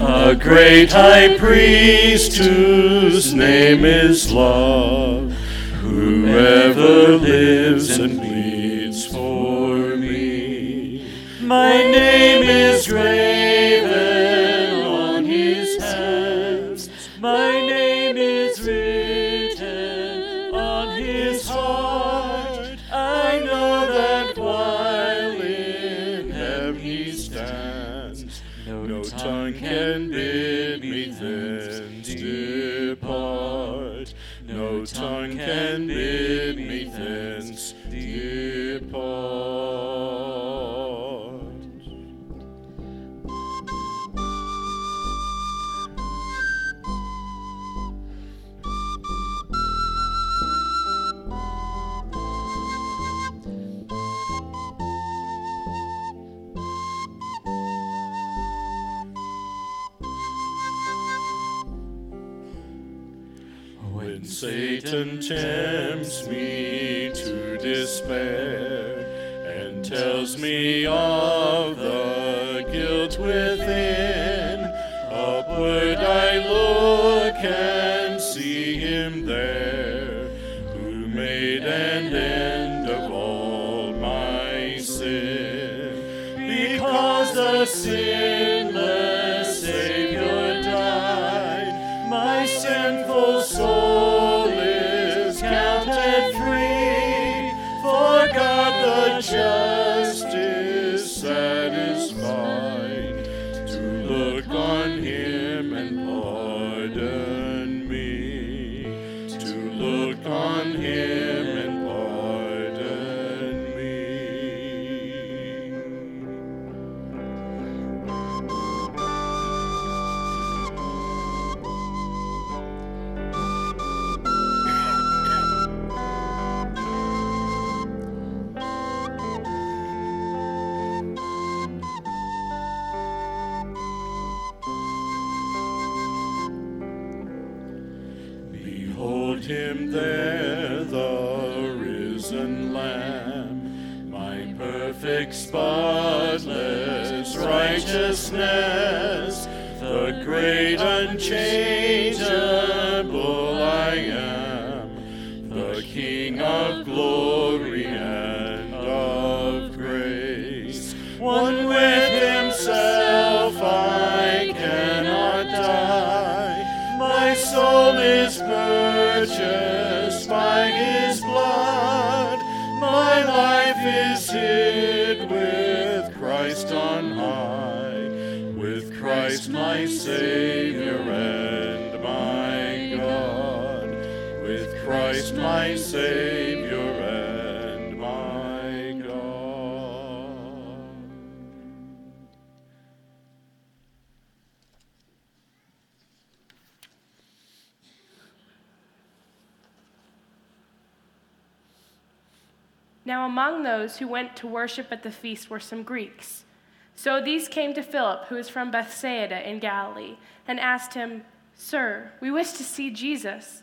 a great high priest whose name is love, whoever lives and bleeds for me. My name is graven sinful soul Christ my Savior and my God. Now, among those who went to worship at the feast were some Greeks. So these came to Philip, who was from Bethsaida in Galilee, and asked him, Sir, we wish to see Jesus.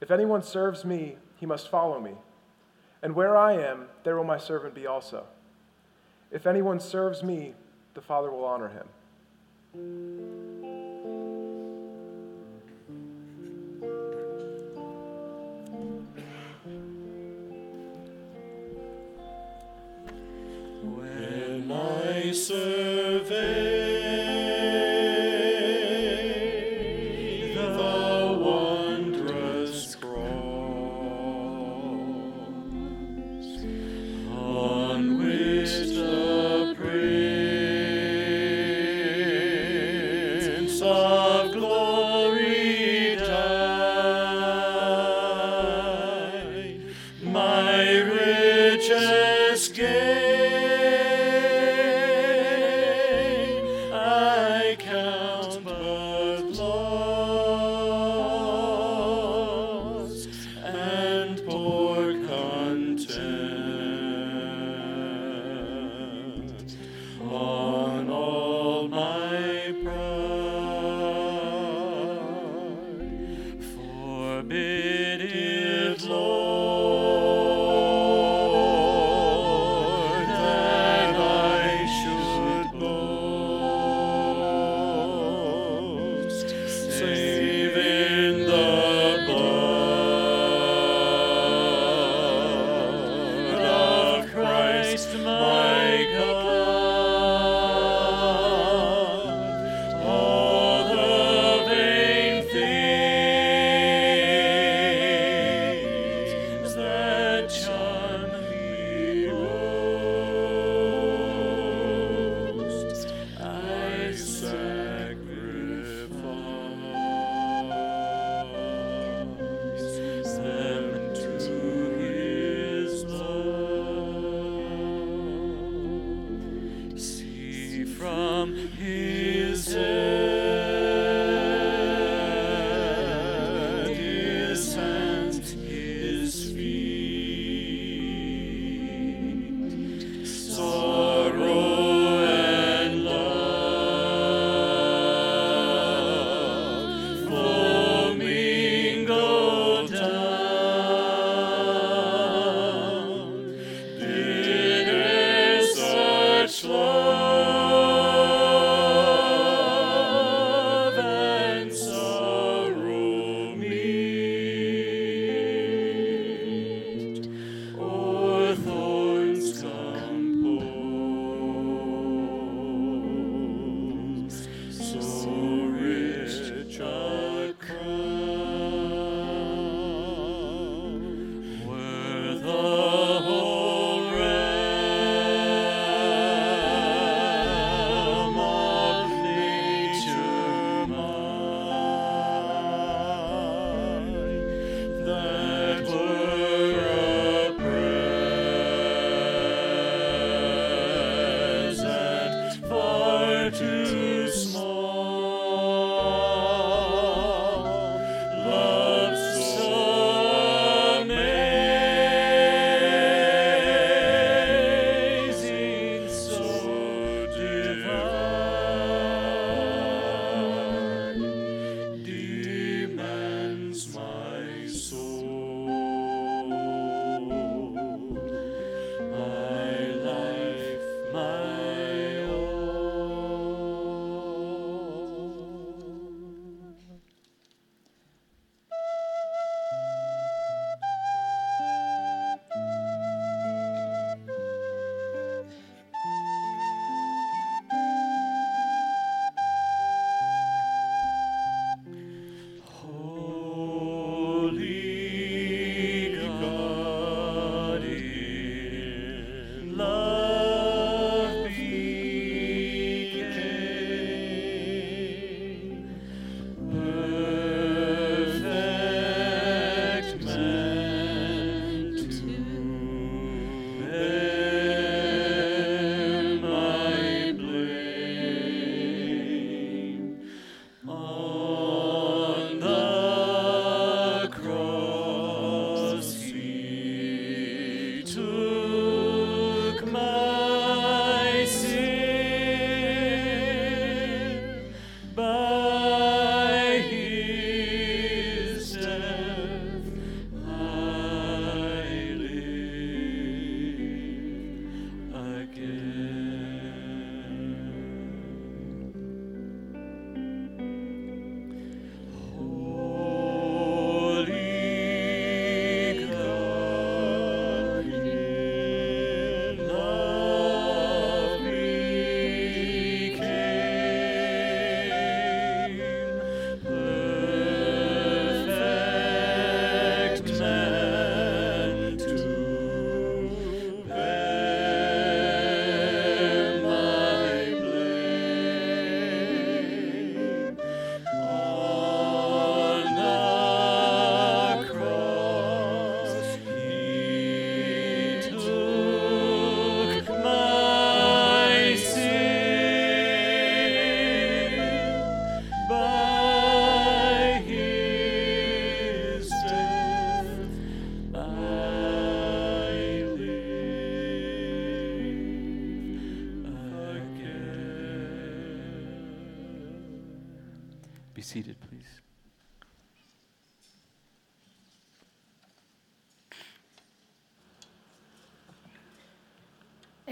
If anyone serves me, he must follow me. And where I am, there will my servant be also. If anyone serves me, the Father will honor him. Survey from his.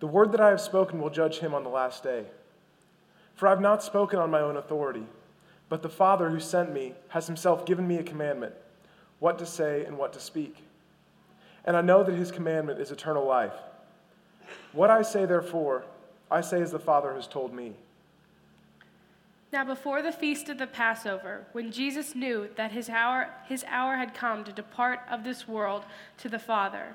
The word that I have spoken will judge him on the last day. For I have not spoken on my own authority, but the Father who sent me has himself given me a commandment what to say and what to speak. And I know that his commandment is eternal life. What I say, therefore, I say as the Father has told me. Now, before the feast of the Passover, when Jesus knew that his hour, his hour had come to depart of this world to the Father,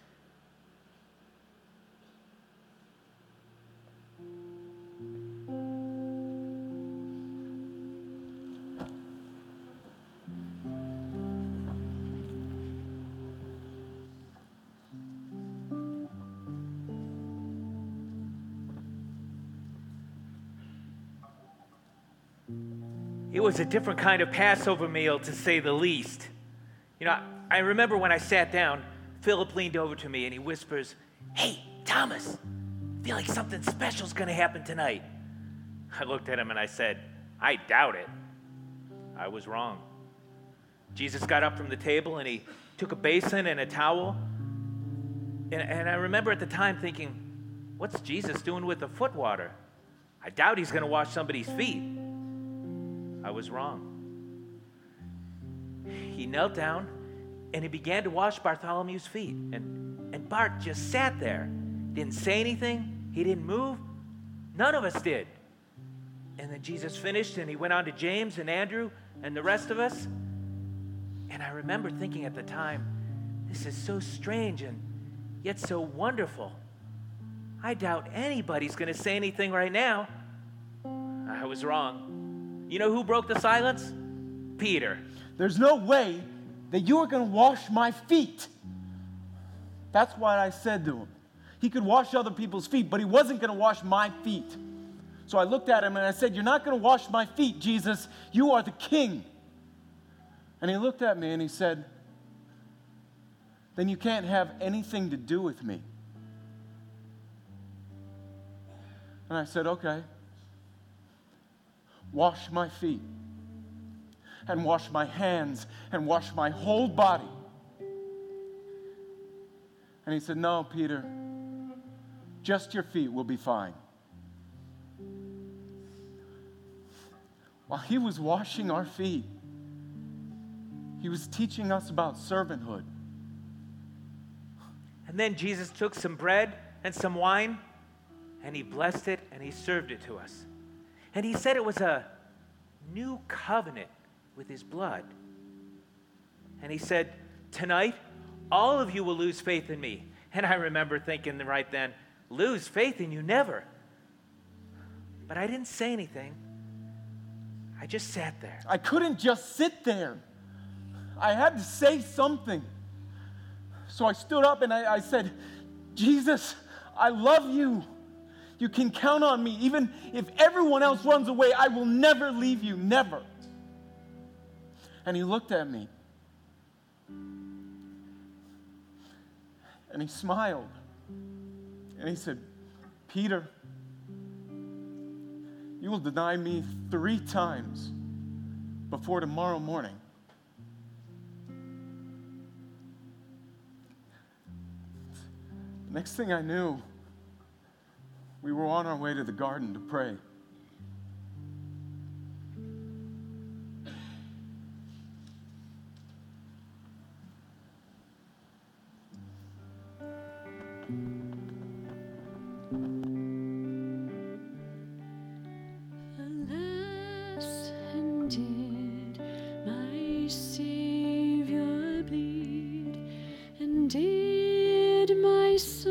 It was a different kind of Passover meal, to say the least. You know, I remember when I sat down, Philip leaned over to me and he whispers, Hey, Thomas, I feel like something special's gonna happen tonight. I looked at him and I said, I doubt it. I was wrong. Jesus got up from the table and he took a basin and a towel. And, and I remember at the time thinking, What's Jesus doing with the foot water? I doubt he's gonna wash somebody's feet. I was wrong. He knelt down and he began to wash Bartholomew's feet. And, and Bart just sat there, didn't say anything, he didn't move. None of us did. And then Jesus finished and he went on to James and Andrew and the rest of us. And I remember thinking at the time, this is so strange and yet so wonderful. I doubt anybody's going to say anything right now. I was wrong. You know who broke the silence? Peter. There's no way that you are going to wash my feet. That's what I said to him. He could wash other people's feet, but he wasn't going to wash my feet. So I looked at him and I said, You're not going to wash my feet, Jesus. You are the king. And he looked at me and he said, Then you can't have anything to do with me. And I said, Okay wash my feet and wash my hands and wash my whole body. And he said, No, Peter, just your feet will be fine. While he was washing our feet, he was teaching us about servanthood. And then Jesus took some bread and some wine and he blessed it and he served it to us. And he said it was a new covenant with his blood. And he said, Tonight, all of you will lose faith in me. And I remember thinking right then, lose faith in you never. But I didn't say anything. I just sat there. I couldn't just sit there. I had to say something. So I stood up and I, I said, Jesus, I love you. You can count on me. Even if everyone else runs away, I will never leave you. Never. And he looked at me. And he smiled. And he said, Peter, you will deny me three times before tomorrow morning. Next thing I knew, we were on our way to the garden to pray. Savior bleed, and did my soul.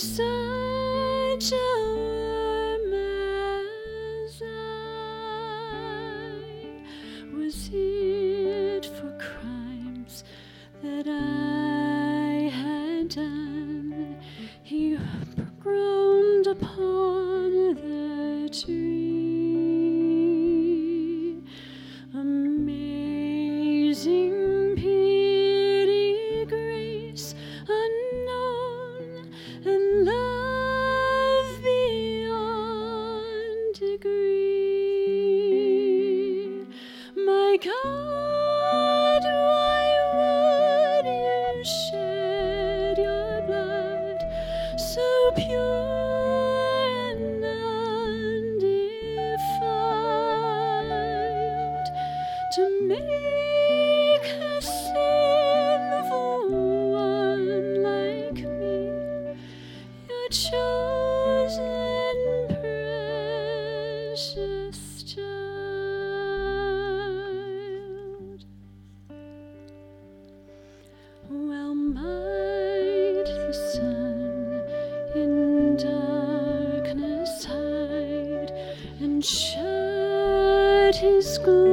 For darkness hide and shut his glories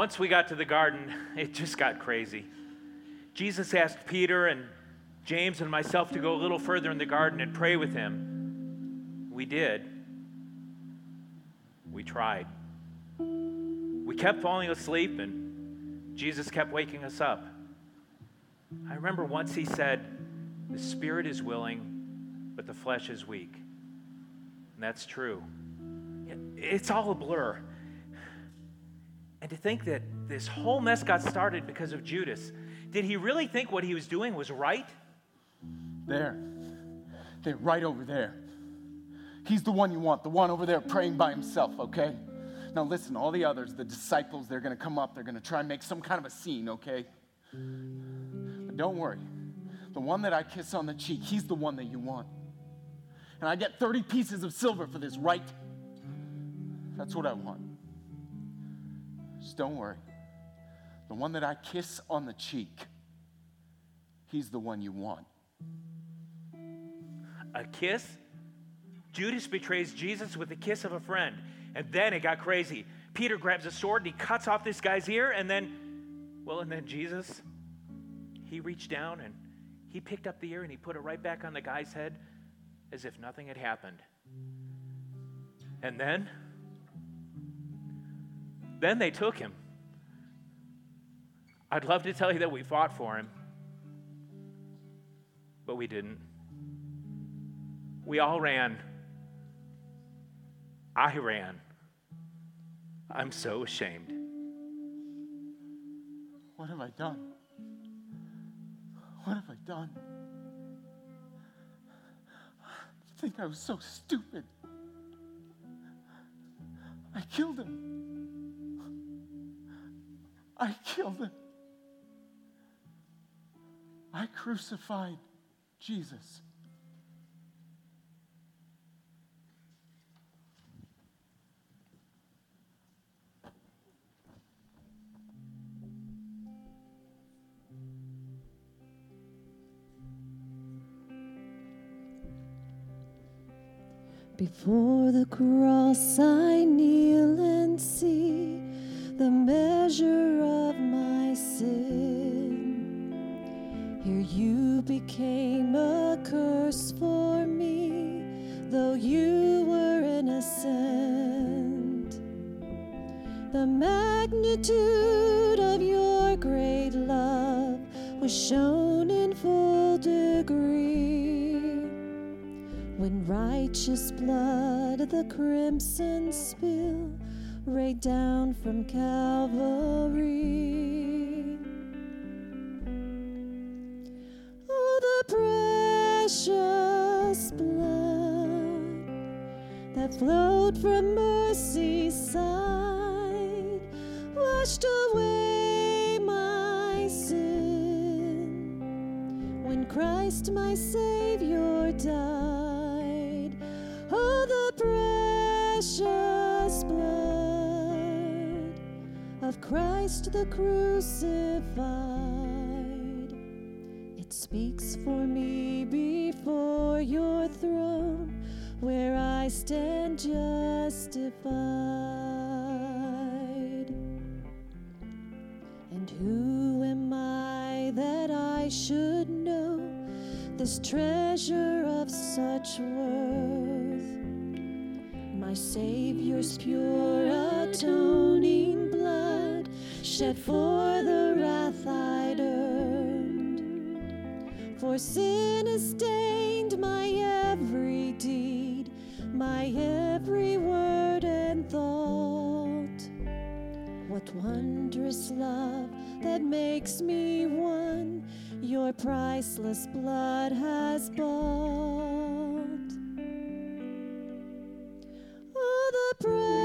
Once we got to the garden, it just got crazy. Jesus asked Peter and James and myself to go a little further in the garden and pray with him. We did. We tried. We kept falling asleep, and Jesus kept waking us up. I remember once he said, The spirit is willing, but the flesh is weak. And that's true. It's all a blur. And to think that this whole mess got started because of Judas. Did he really think what he was doing was right? There. They're right over there. He's the one you want, the one over there praying by himself, okay? Now listen, all the others, the disciples, they're gonna come up, they're gonna try and make some kind of a scene, okay? But don't worry. The one that I kiss on the cheek, he's the one that you want. And I get 30 pieces of silver for this, right? That's what I want. Just don't worry. The one that I kiss on the cheek, he's the one you want. A kiss? Judas betrays Jesus with the kiss of a friend. And then it got crazy. Peter grabs a sword and he cuts off this guy's ear, and then, well, and then Jesus, he reached down and he picked up the ear and he put it right back on the guy's head as if nothing had happened. And then, then they took him. I'd love to tell you that we fought for him, but we didn't. We all ran. I ran. I'm so ashamed. What have I done? What have I done? I think I was so stupid. I killed him. I killed him. I crucified Jesus. Before the cross I kneel and see the measure of my sin. Here you became a curse for me, though you were innocent. The magnitude of your great love was shown in full degree. When righteous blood, the crimson spill, rained down from Calvary. Oh, the precious blood that flowed from mercy's side, washed away my sin. When Christ my Savior died, oh, the precious Christ the crucified. It speaks for me before your throne, where I stand justified. Priceless blood has bought. Oh, the precious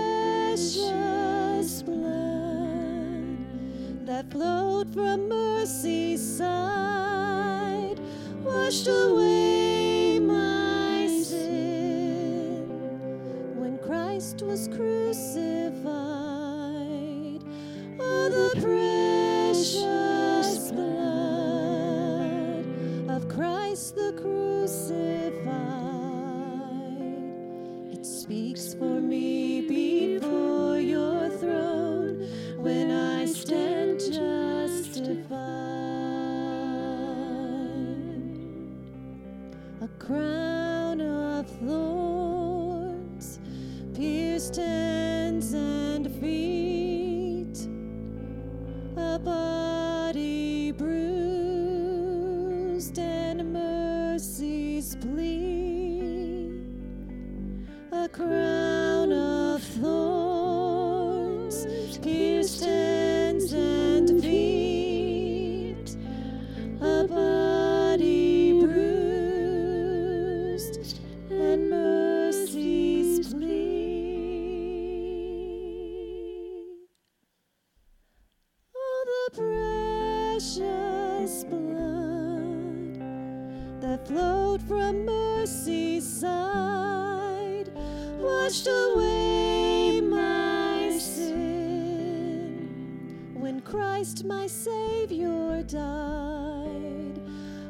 Christ my Savior died.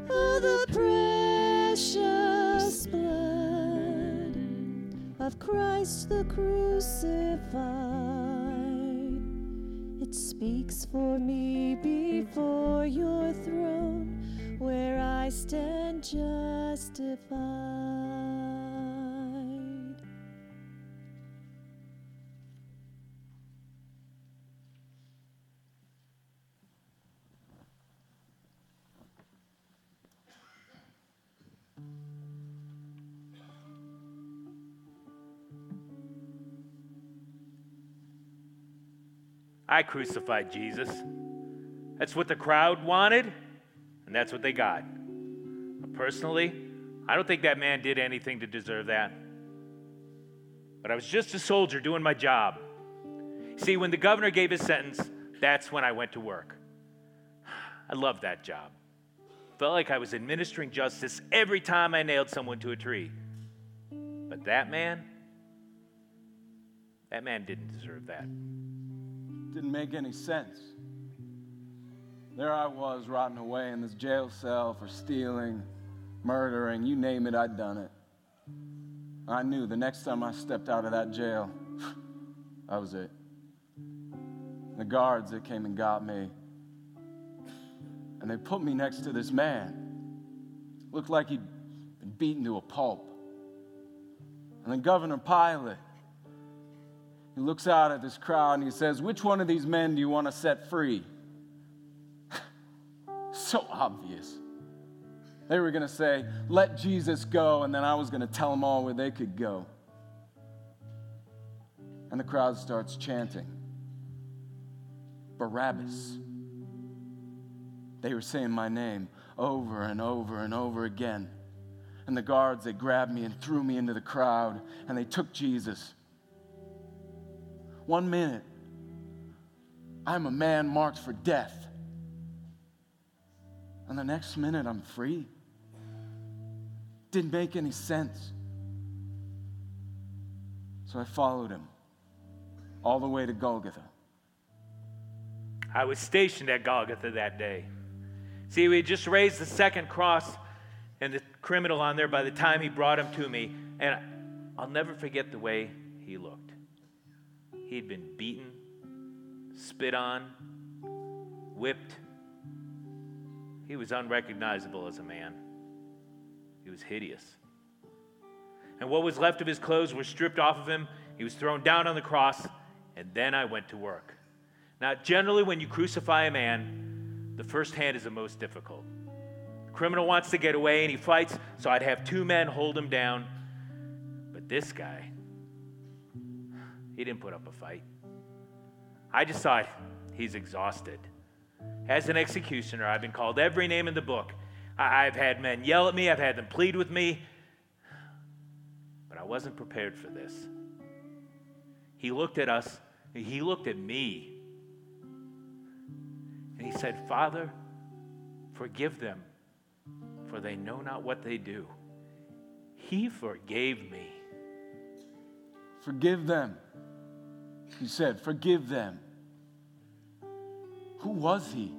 Oh, the precious blood of Christ the crucified. It speaks for me before your throne, where I stand justified. I crucified Jesus. That's what the crowd wanted, and that's what they got. Personally, I don't think that man did anything to deserve that. But I was just a soldier doing my job. See, when the governor gave his sentence, that's when I went to work. I loved that job. Felt like I was administering justice every time I nailed someone to a tree. But that man, that man didn't deserve that. Didn't make any sense. There I was, rotting away in this jail cell for stealing, murdering, you name it, I'd done it. I knew the next time I stepped out of that jail, that was it. The guards that came and got me, and they put me next to this man. Looked like he'd been beaten to a pulp. And then Governor Pilate, he looks out at this crowd and he says, Which one of these men do you want to set free? so obvious. They were going to say, Let Jesus go, and then I was going to tell them all where they could go. And the crowd starts chanting, Barabbas. They were saying my name over and over and over again. And the guards, they grabbed me and threw me into the crowd, and they took Jesus. One minute, I'm a man marked for death. And the next minute, I'm free. Didn't make any sense. So I followed him all the way to Golgotha. I was stationed at Golgotha that day. See, we had just raised the second cross and the criminal on there by the time he brought him to me. And I'll never forget the way he looked. He'd been beaten, spit on, whipped. He was unrecognizable as a man. He was hideous. And what was left of his clothes were stripped off of him. He was thrown down on the cross, and then I went to work. Now, generally, when you crucify a man, the first hand is the most difficult. The criminal wants to get away and he fights, so I'd have two men hold him down. But this guy, he didn't put up a fight. I just thought, he's exhausted. As an executioner, I've been called every name in the book. I- have had men yell at me, I've had them plead with me, but I wasn't prepared for this. He looked at us, he looked at me, and he said, Father, forgive them, for they know not what they do. He forgave me. Forgive them. He said, Forgive them. Who was he?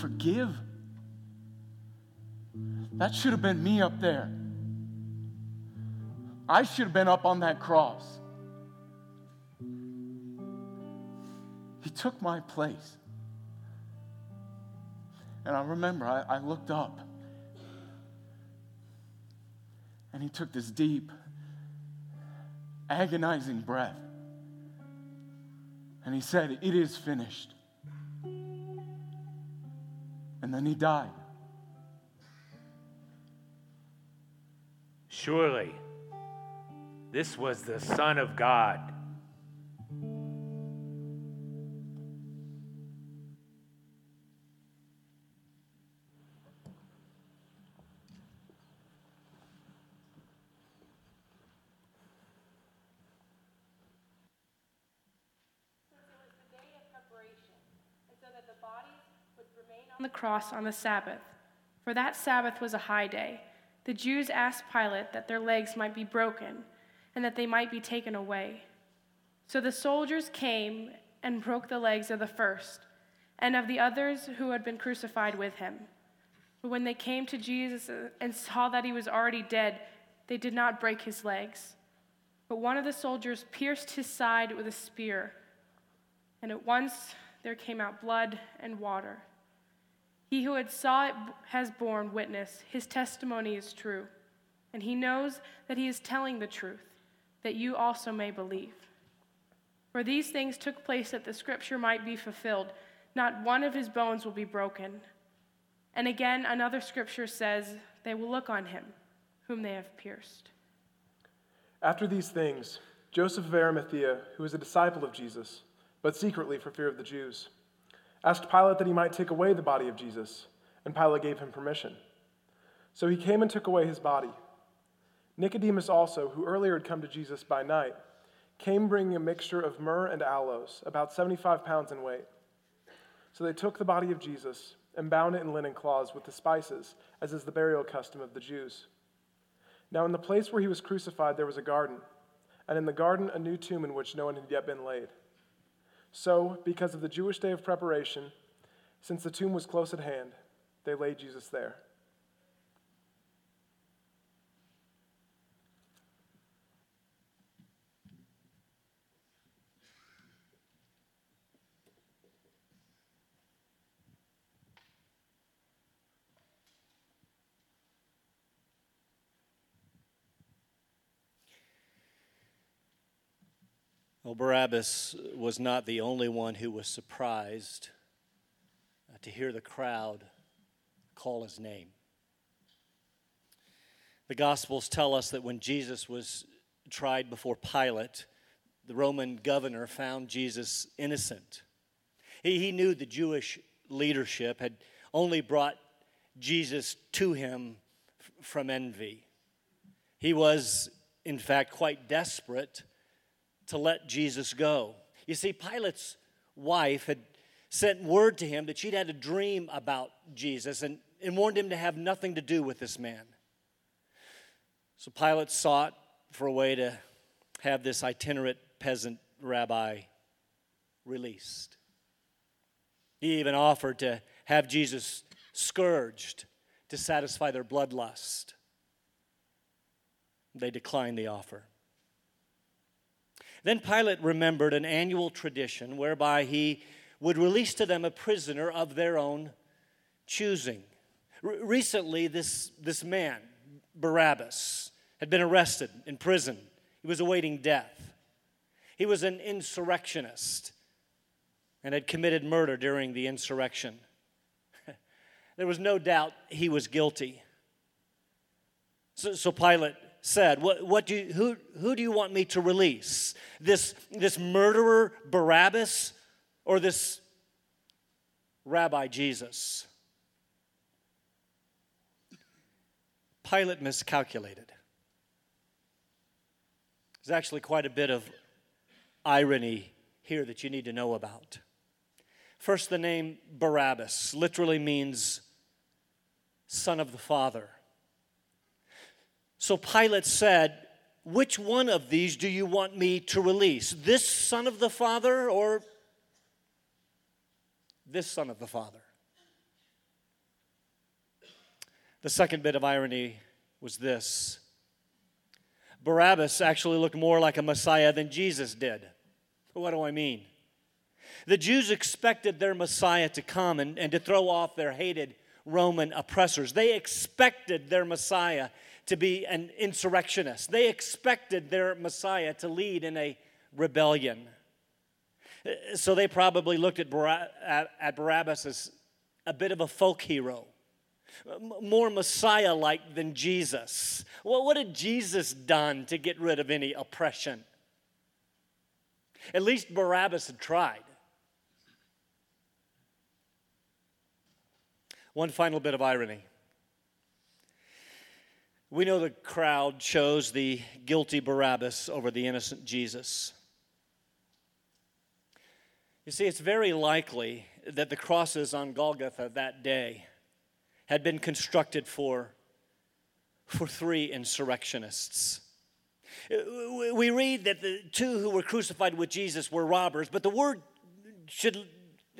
Forgive? That should have been me up there. I should have been up on that cross. He took my place. And I remember I, I looked up and he took this deep, agonizing breath. And he said, It is finished. And then he died. Surely, this was the Son of God. On the cross on the Sabbath, for that Sabbath was a high day. The Jews asked Pilate that their legs might be broken and that they might be taken away. So the soldiers came and broke the legs of the first and of the others who had been crucified with him. But when they came to Jesus and saw that he was already dead, they did not break his legs. But one of the soldiers pierced his side with a spear, and at once there came out blood and water. He who had saw it has borne witness. His testimony is true. And he knows that he is telling the truth, that you also may believe. For these things took place that the scripture might be fulfilled. Not one of his bones will be broken. And again, another scripture says, They will look on him whom they have pierced. After these things, Joseph of Arimathea, who was a disciple of Jesus, but secretly for fear of the Jews, asked Pilate that he might take away the body of Jesus, and Pilate gave him permission. So he came and took away his body. Nicodemus also, who earlier had come to Jesus by night, came bringing a mixture of myrrh and aloes, about 75 pounds in weight. So they took the body of Jesus and bound it in linen cloths with the spices, as is the burial custom of the Jews. Now, in the place where he was crucified, there was a garden, and in the garden, a new tomb in which no one had yet been laid. So, because of the Jewish day of preparation, since the tomb was close at hand, they laid Jesus there. Well, Barabbas was not the only one who was surprised uh, to hear the crowd call his name. The Gospels tell us that when Jesus was tried before Pilate, the Roman governor found Jesus innocent. He, he knew the Jewish leadership had only brought Jesus to him f- from envy. He was, in fact, quite desperate to let Jesus go. You see, Pilate's wife had sent word to him that she'd had a dream about Jesus and, and warned him to have nothing to do with this man. So Pilate sought for a way to have this itinerant peasant rabbi released. He even offered to have Jesus scourged to satisfy their bloodlust. They declined the offer. Then Pilate remembered an annual tradition whereby he would release to them a prisoner of their own choosing. Recently, this, this man, Barabbas, had been arrested in prison. He was awaiting death. He was an insurrectionist and had committed murder during the insurrection. there was no doubt he was guilty. So, so Pilate said, what, what do you, who, who do you want me to release? This, this murderer Barabbas or this Rabbi Jesus? Pilate miscalculated. There's actually quite a bit of irony here that you need to know about. First, the name Barabbas literally means son of the Father. So Pilate said, Which one of these do you want me to release? This son of the Father or this son of the Father? The second bit of irony was this Barabbas actually looked more like a Messiah than Jesus did. What do I mean? The Jews expected their Messiah to come and, and to throw off their hated Roman oppressors. They expected their Messiah to be an insurrectionist. They expected their Messiah to lead in a rebellion. So they probably looked at, Barabbas as a bit of a folk hero, more Messiah like than Jesus. Well, what had Jesus done to get rid of any oppression? At least Barabbas had tried. One final bit of irony. We know the crowd chose the guilty Barabbas over the innocent Jesus. You see, it's very likely that the crosses on Golgotha that day had been constructed for, for three insurrectionists. We read that the two who were crucified with Jesus were robbers, but the word should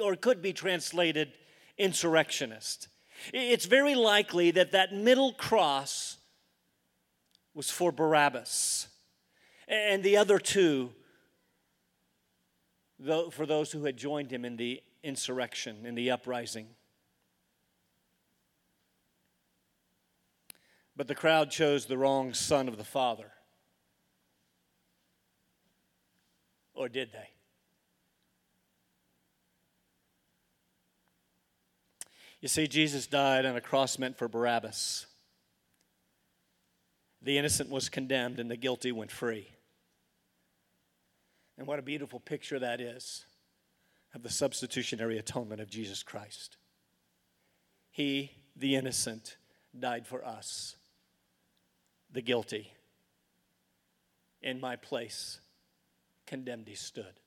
or could be translated insurrectionist. It's very likely that that middle cross was for Barabbas, and the other two for those who had joined him in the insurrection, in the uprising. But the crowd chose the wrong son of the father. Or did they? You see, Jesus died on a cross meant for Barabbas. The innocent was condemned and the guilty went free. And what a beautiful picture that is. of the substitutionary atonement of Jesus Christ. He, the innocent, died for us, the guilty. In my place, condemned he stood.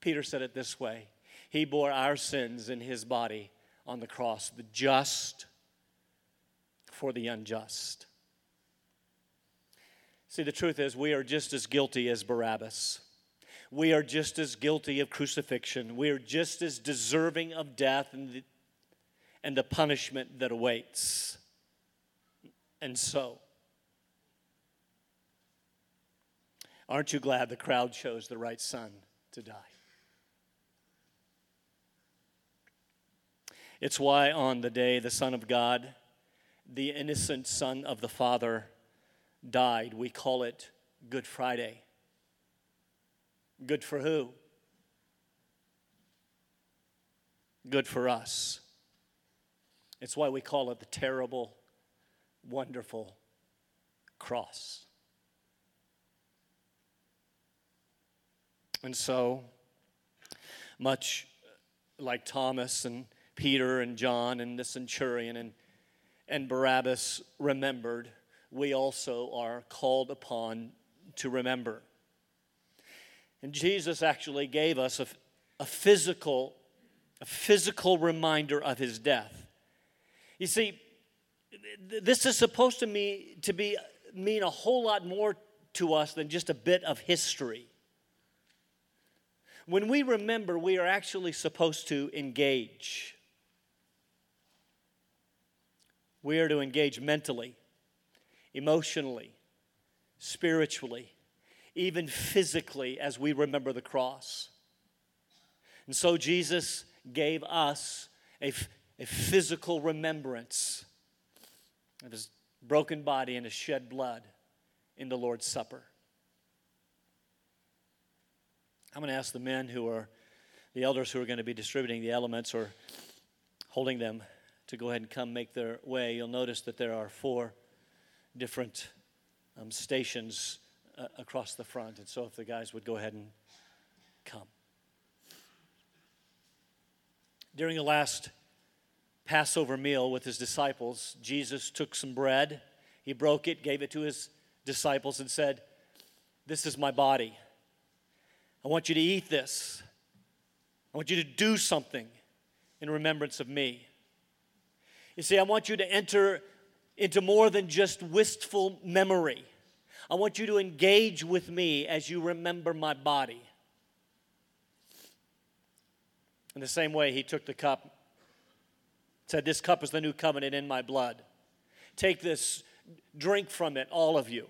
Peter said it this way He bore our sins in his body on the cross, the just for the unjust. See, the truth is, we are just as guilty as Barabbas. We are just as guilty of crucifixion. We are just as deserving of death and the, and the punishment that awaits. And so, aren't you glad the crowd chose the right son to die? It's why on the day the Son of God, the innocent Son of the Father, died, we call it Good Friday. Good for who? Good for us. It's why we call it the terrible, wonderful cross. And so, much like Thomas and Peter and John and the centurion and, and Barabbas remembered, we also are called upon to remember. And Jesus actually gave us a, a physical, a physical reminder of his death. You see, this is supposed to, me, to be, mean a whole lot more to us than just a bit of history. When we remember, we are actually supposed to engage. We are to engage mentally, emotionally, spiritually, even physically as we remember the cross. And so Jesus gave us a, a physical remembrance of his broken body and his shed blood in the Lord's Supper. I'm going to ask the men who are the elders who are going to be distributing the elements or holding them to go ahead and come make their way. You'll notice that there are four different um, stations uh, across the front. And so if the guys would go ahead and come. During the last Passover meal with his disciples, Jesus took some bread, he broke it, gave it to his disciples, and said, This is my body. I want you to eat this. I want you to do something in remembrance of me. You see, I want you to enter into more than just wistful memory. I want you to engage with me as you remember my body. In the same way, he took the cup, said, This cup is the new covenant in my blood. Take this, drink from it, all of you.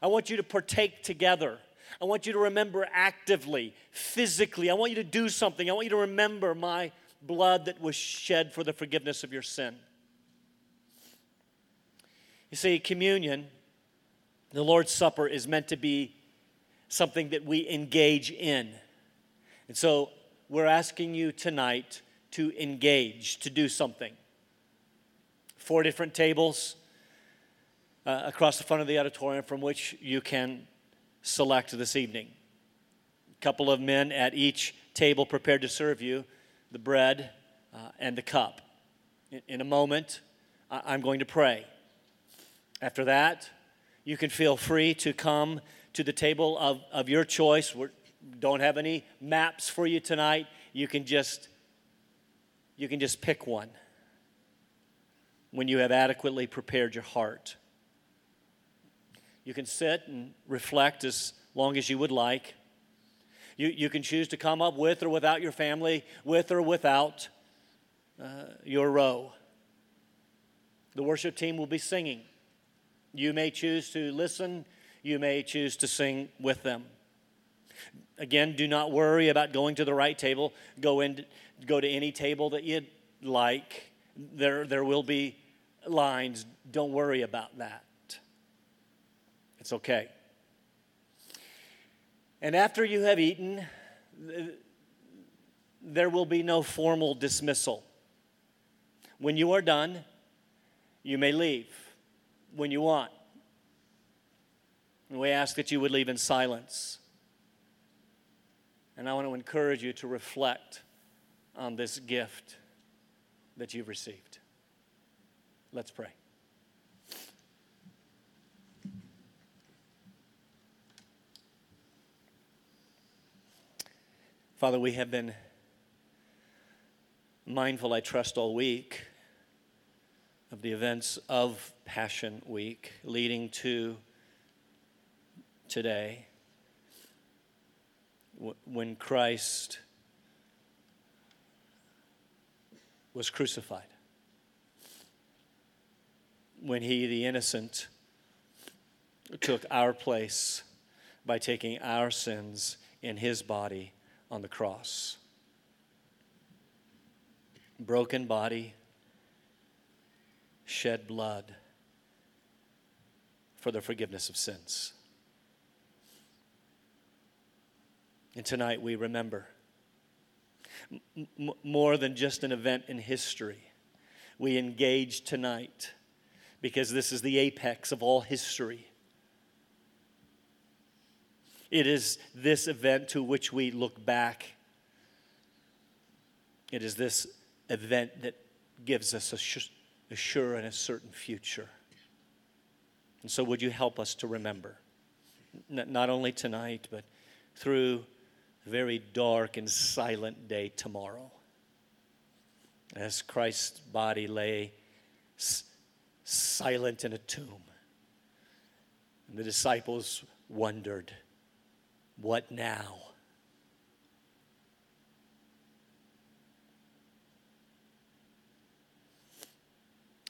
I want you to partake together. I want you to remember actively, physically. I want you to do something. I want you to remember my blood that was shed for the forgiveness of your sin. You see, communion, the Lord's Supper, is meant to be something that we engage in. And so we're asking you tonight to engage, to do something. Four different tables uh, across the front of the auditorium from which you can select this evening. A couple of men at each table prepared to serve you the bread uh, and the cup. In, in a moment, I'm going to pray. After that, you can feel free to come to the table of, of your choice. We don't have any maps for you tonight. You can just you can just pick one when you have adequately prepared your heart. You can sit and reflect as long as you would like. You, you can choose to come up with or without your family, with or without uh, your row. The worship team will be singing. You may choose to listen, you may choose to sing with them. Again, do not worry about going to the right table. Go, in, go to any table that you'd like. There, there will be lines. Don't worry about that. It's okay. And after you have eaten, there will be no formal dismissal. When you are done, you may leave when you want. And we ask that you would leave in silence. And I want to encourage you to reflect on this gift that you've received. Let's pray. Father, we have been mindful, I trust, all week of the events of Passion Week leading to today when Christ was crucified, when he, the innocent, took our place by taking our sins in his body on the cross. Broken body, shed blood for the forgiveness of sins. And tonight we remember M- more than just an event in history. We engage tonight because this is the apex of all history. It is this event to which we look back. It is this event that gives us a, a sure and a certain future. And so, would you help us to remember, N- not only tonight, but through a very dark and silent day tomorrow, as Christ's body lay s- silent in a tomb. And the disciples wondered, What now?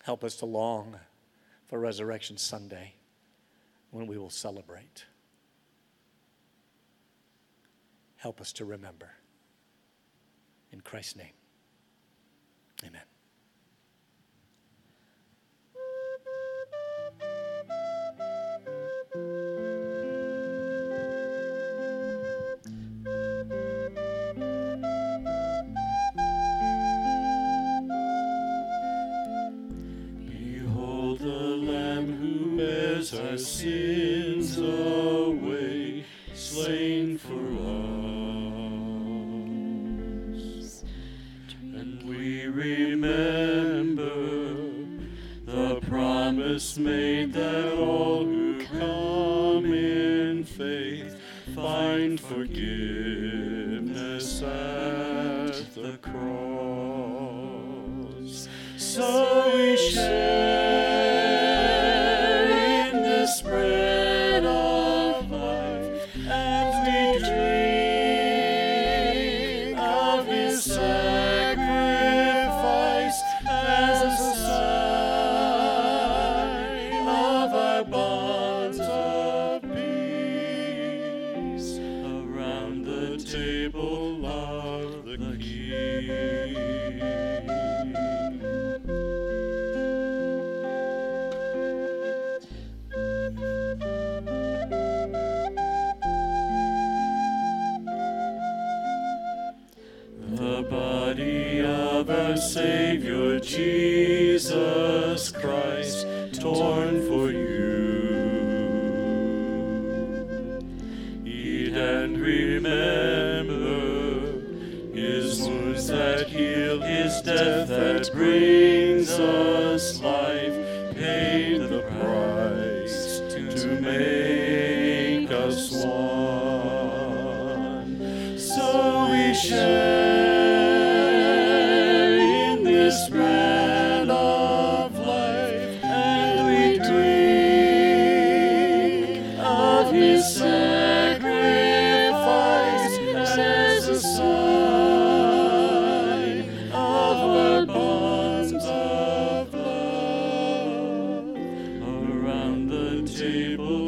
Help us to long for Resurrection Sunday when we will celebrate. Help us to remember. In Christ's name, amen. Bears our sins away, slain for us. And we remember the promise made that all who come in faith find forgiveness at the cross. So we share table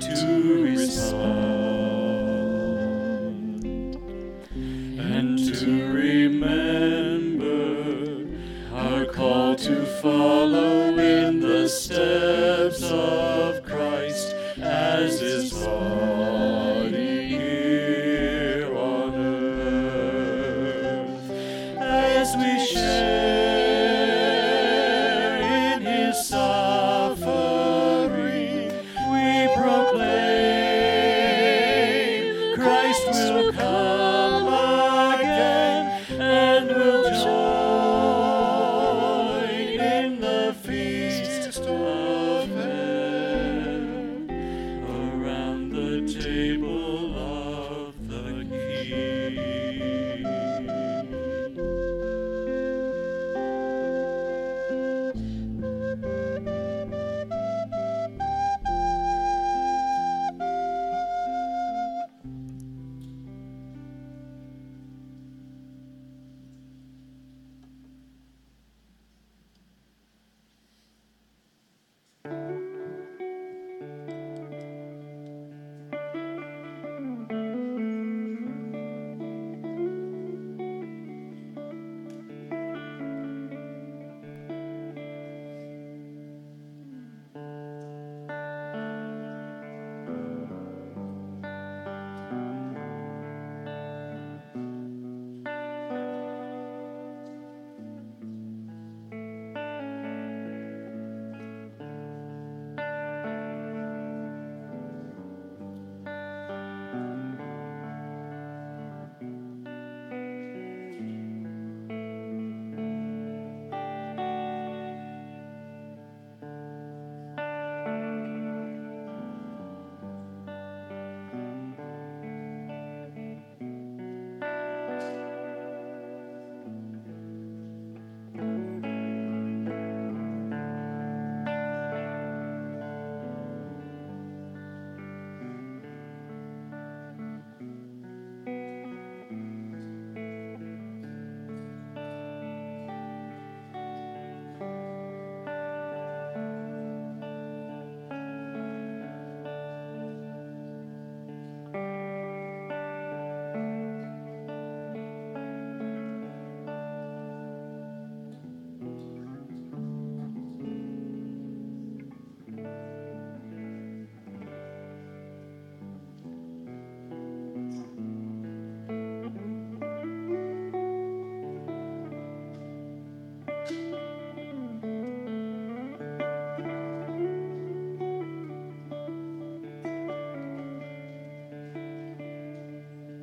to respond